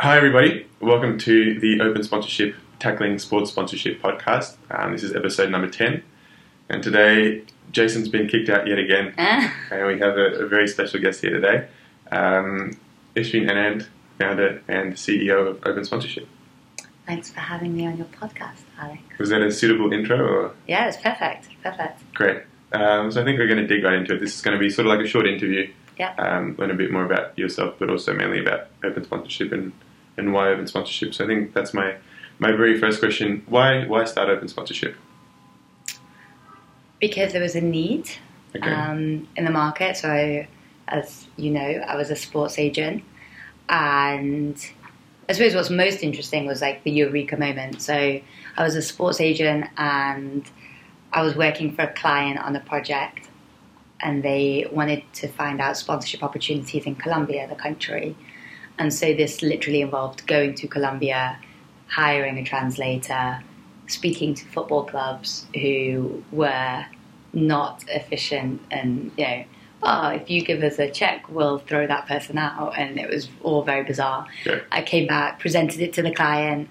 Hi, everybody. Welcome to the Open Sponsorship Tackling Sports Sponsorship podcast. Um, this is episode number 10. And today, Jason's been kicked out yet again. Ah, And we have a, a very special guest here today um, Ishveen Anand, founder and CEO of Open Sponsorship. thanks for having me on your podcast, Alex. Was that a suitable intro or Yeah, it's perfect. Perfect. great? Um, so I think we're going to dig right into it. This is going to be sort of like a short interview. Yeah. Um, learn a bit more about yourself, but also mainly about open sponsorship and, and why open sponsorship. So I think that's my, my very first question. Why why start open sponsorship? Because there was a need Okay. um, in the market. So, as you know, I was a sports agent. And I suppose what's most interesting was like the eureka moment. So, I was a sports agent and I was working for a client on a project. And they wanted to find out sponsorship opportunities in Colombia, the country. And so this literally involved going to Colombia, hiring a translator, speaking to football clubs who were not efficient and, you know, oh, if you give us a check, we'll throw that person out. And it was all very bizarre. Okay. I came back, presented it to the client.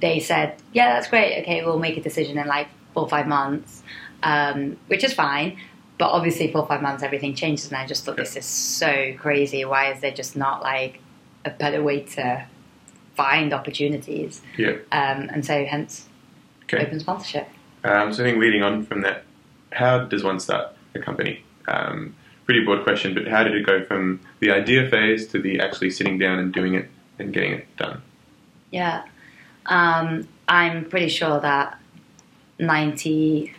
They said, yeah, that's great. Okay, we'll make a decision in like four or five months, um, which is fine. But obviously, four or five months, everything changes. And I just thought, this is so crazy. Why is there just not like a better way to find opportunities? Yeah. Um, and so, hence, Okay. open sponsorship. Um, so I think leading on from that, how does one start a company? Um, pretty broad question, but how did it go from the idea phase to the actually sitting down and doing it and getting it done? Yeah. Um, I'm pretty sure that 98%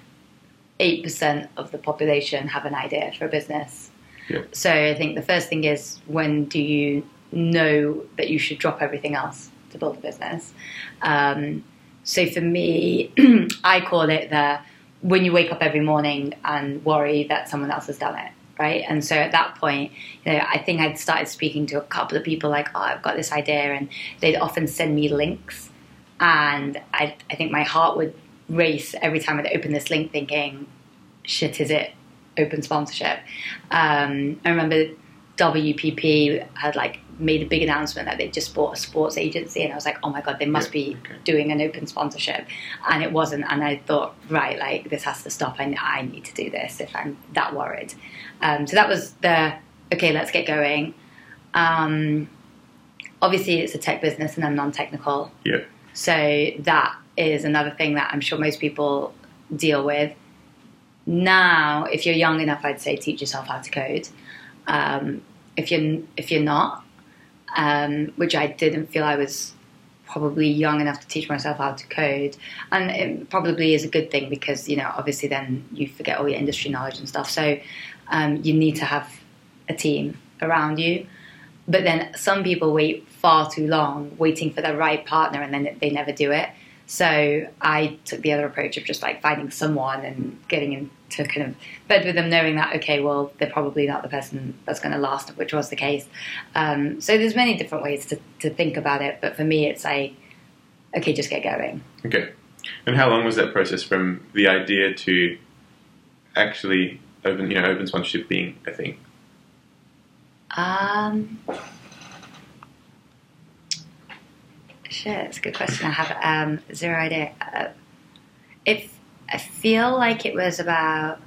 of the population have an idea for a business. Yeah. So I think the first thing is when do you know that you should drop everything else to build a business? Um, so for me, I call it the when you wake up every morning and worry that someone else has done it, right? And so at that point, you know, I think I'd started speaking to a couple of people like, oh, I've got this idea, and they'd often send me links, and I, I think my heart would race every time I'd open this link, thinking, shit, is it open sponsorship? Um, I remember WPP had like made a big announcement that they just bought a sports agency, and I was like, oh my god, they must be okay. doing an open sponsorship, and it wasn't. And I thought, right, like this has to stop. I, I need to do this if I'm that worried. Um, so that was the okay. Let's get going. Um, obviously, it's a tech business, and I'm non-technical. Yeah. So that is another thing that I'm sure most people deal with. Now, if you're young enough, I'd say teach yourself how to code. Um, if you're if you're not, um, which I didn't feel I was probably young enough to teach myself how to code, and it probably is a good thing because you know obviously then you forget all your industry knowledge and stuff. So um, you need to have a team around you. But then some people wait far too long, waiting for the right partner, and then they never do it. So I took the other approach of just like finding someone and getting into kind of bed with them, knowing that okay, well, they're probably not the person that's going to last, which was the case. Um, so there's many different ways to, to think about it, but for me, it's like okay, just get going. Okay. And how long was that process from the idea to actually open, you know, open sponsorship being a thing? Um, shit, it's a good question. I have um, zero idea. Uh, if I feel like it was about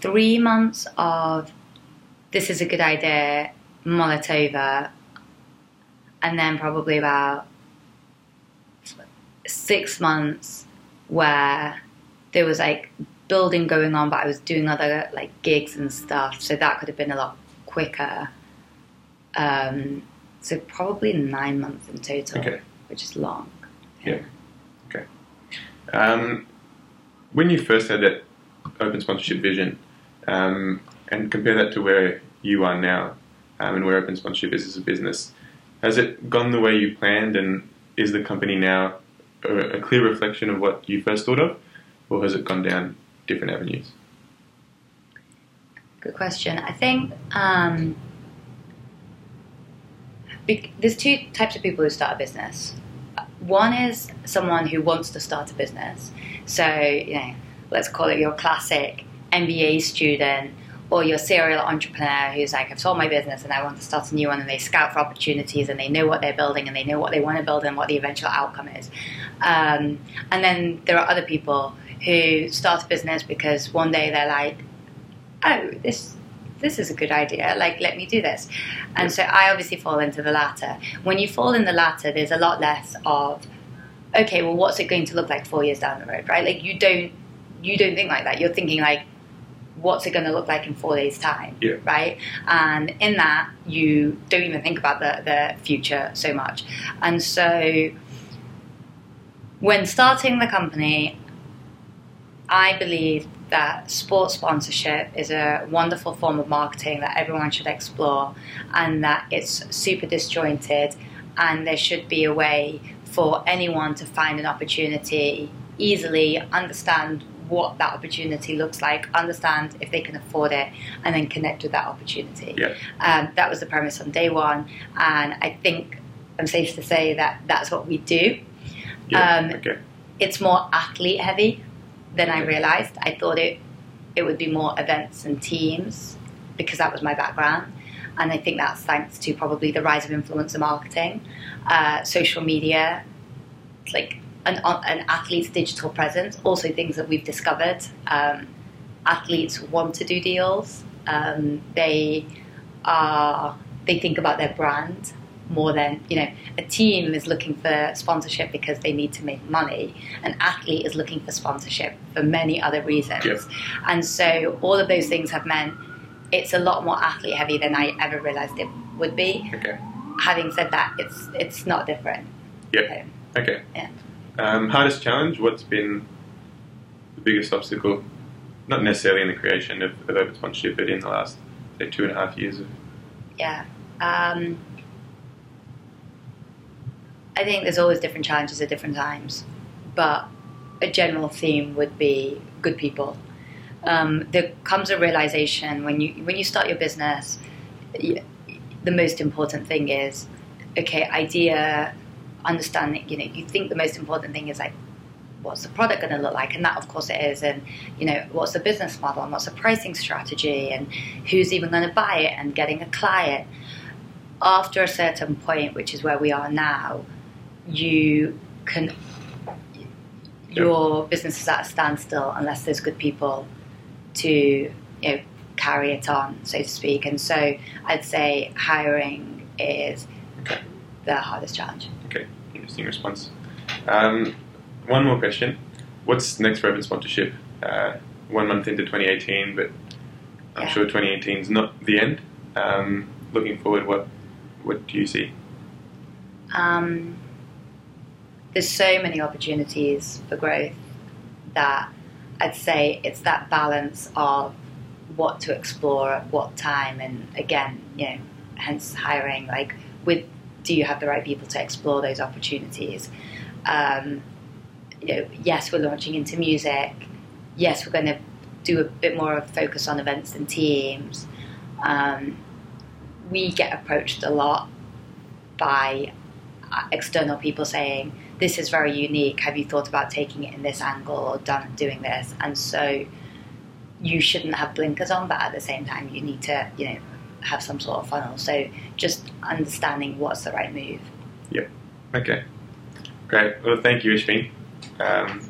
three months of this is a good idea, mull it over, and then probably about six months where there was like building going on, but I was doing other like gigs and stuff, so that could have been a lot quicker. Um, so probably nine months in total, Okay. which is long. Yeah. Okay. Um, when you first had that open sponsorship vision, um, and compare that to where you are now, um, and where open sponsorship is as a business, has it gone the way you planned, and is the company now a, a clear reflection of what you first thought of, or has it gone down different avenues? Good question. I think um, bec- there's two types of people who start a business. One is someone who wants to start a business. So, you know, let's call it your classic MBA student or your serial entrepreneur who's like, I've sold my business and I want to start a new one, and they scout for opportunities and they know what they're building and they know what they want to build and what the eventual outcome is. Um, and then there are other people who start a business because one day they're like, oh, this this is a good idea. Like, let me do this. And so I obviously fall into the latter. When you fall in the latter, there's a lot less of, okay, well, what's it going to look like four years down the road, right? Like, you don't you don't think like that. You're thinking like, what's it going to look like in four days' time, Yeah. right? And in that, you don't even think about the, the future so much. And so, when starting the company, I believe that sports sponsorship is a wonderful form of marketing that everyone should explore, and that it's super disjointed, and there should be a way for anyone to find an opportunity easily, understand what that opportunity looks like, understand if they can afford it, and then connect with that opportunity. Yeah. Um, that was the premise on day one, and I think I'm safe to say that that's what we do. Yeah. Um, okay. It's more athlete heavy than I realized. I thought it it would be more events and teams because that was my background. And I think that's thanks to probably the rise of influencer marketing, uh, social media, like an, an athlete's digital presence, also things that we've discovered. Um, athletes want to do deals. Um, they are they think about their brand more than you know. A team is looking for sponsorship because they need to make money. An athlete is looking for sponsorship for many other reasons. Yep. And so all of those things have meant it's a lot more athlete heavy than I ever realized it would be. Okay. Having said that, it's it's not different. Yeah. Okay. Yeah. Um, hardest challenge? What's been the biggest obstacle? Not necessarily in the creation of, of open sponsorship, but in the last say two and a half years of Yeah. Um, I think there's always different challenges at different times, but a general theme would be good people. Um, there comes a realization when you when you start your business. The most important thing is, okay, idea, understanding. You know, you think the most important thing is like, what's the product going to look like, and that of course it is, and you know, what's the business model, and what's the pricing strategy, and who's even going to buy it, and getting a client. After a certain point, which is where we are now, you can your business is at a standstill unless there's good people to you know carry it on, so to speak. And so I'd say hiring is Okay. the hardest challenge. Okay, interesting response. Um, one more question. What's next for open sponsorship? Uh, one month into 2018, but I'm Yeah. sure 2018 is not the end. Um, looking forward, what what do you see? Um, there's so many opportunities for growth that I'd say it's that balance of what to explore at what time, and again, you know, hence hiring. Like, with do you have the right people to explore those opportunities? Um, you know, yes, we're launching into music. Yes, we're going to do a bit more of focus on events and teams. Um, we get approached a lot by external people saying this is very unique have you thought about taking it in this angle or done doing this and so you shouldn't have blinkers on but at the same time you need to you know have some sort of funnel so just understanding what's the right move Yep. Okay, great. Well, thank you, Ishveen. Um,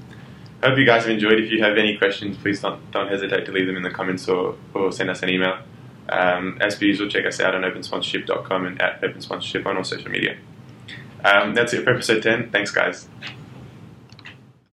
hope you guys have enjoyed. If you have any questions, please don't, don't hesitate to leave them in the comments or, or send us an email. Um, as per usual, check us out on opensponsorship.com and at opensponsorship on all social media. Um, that's it for episode 10. Thanks, guys.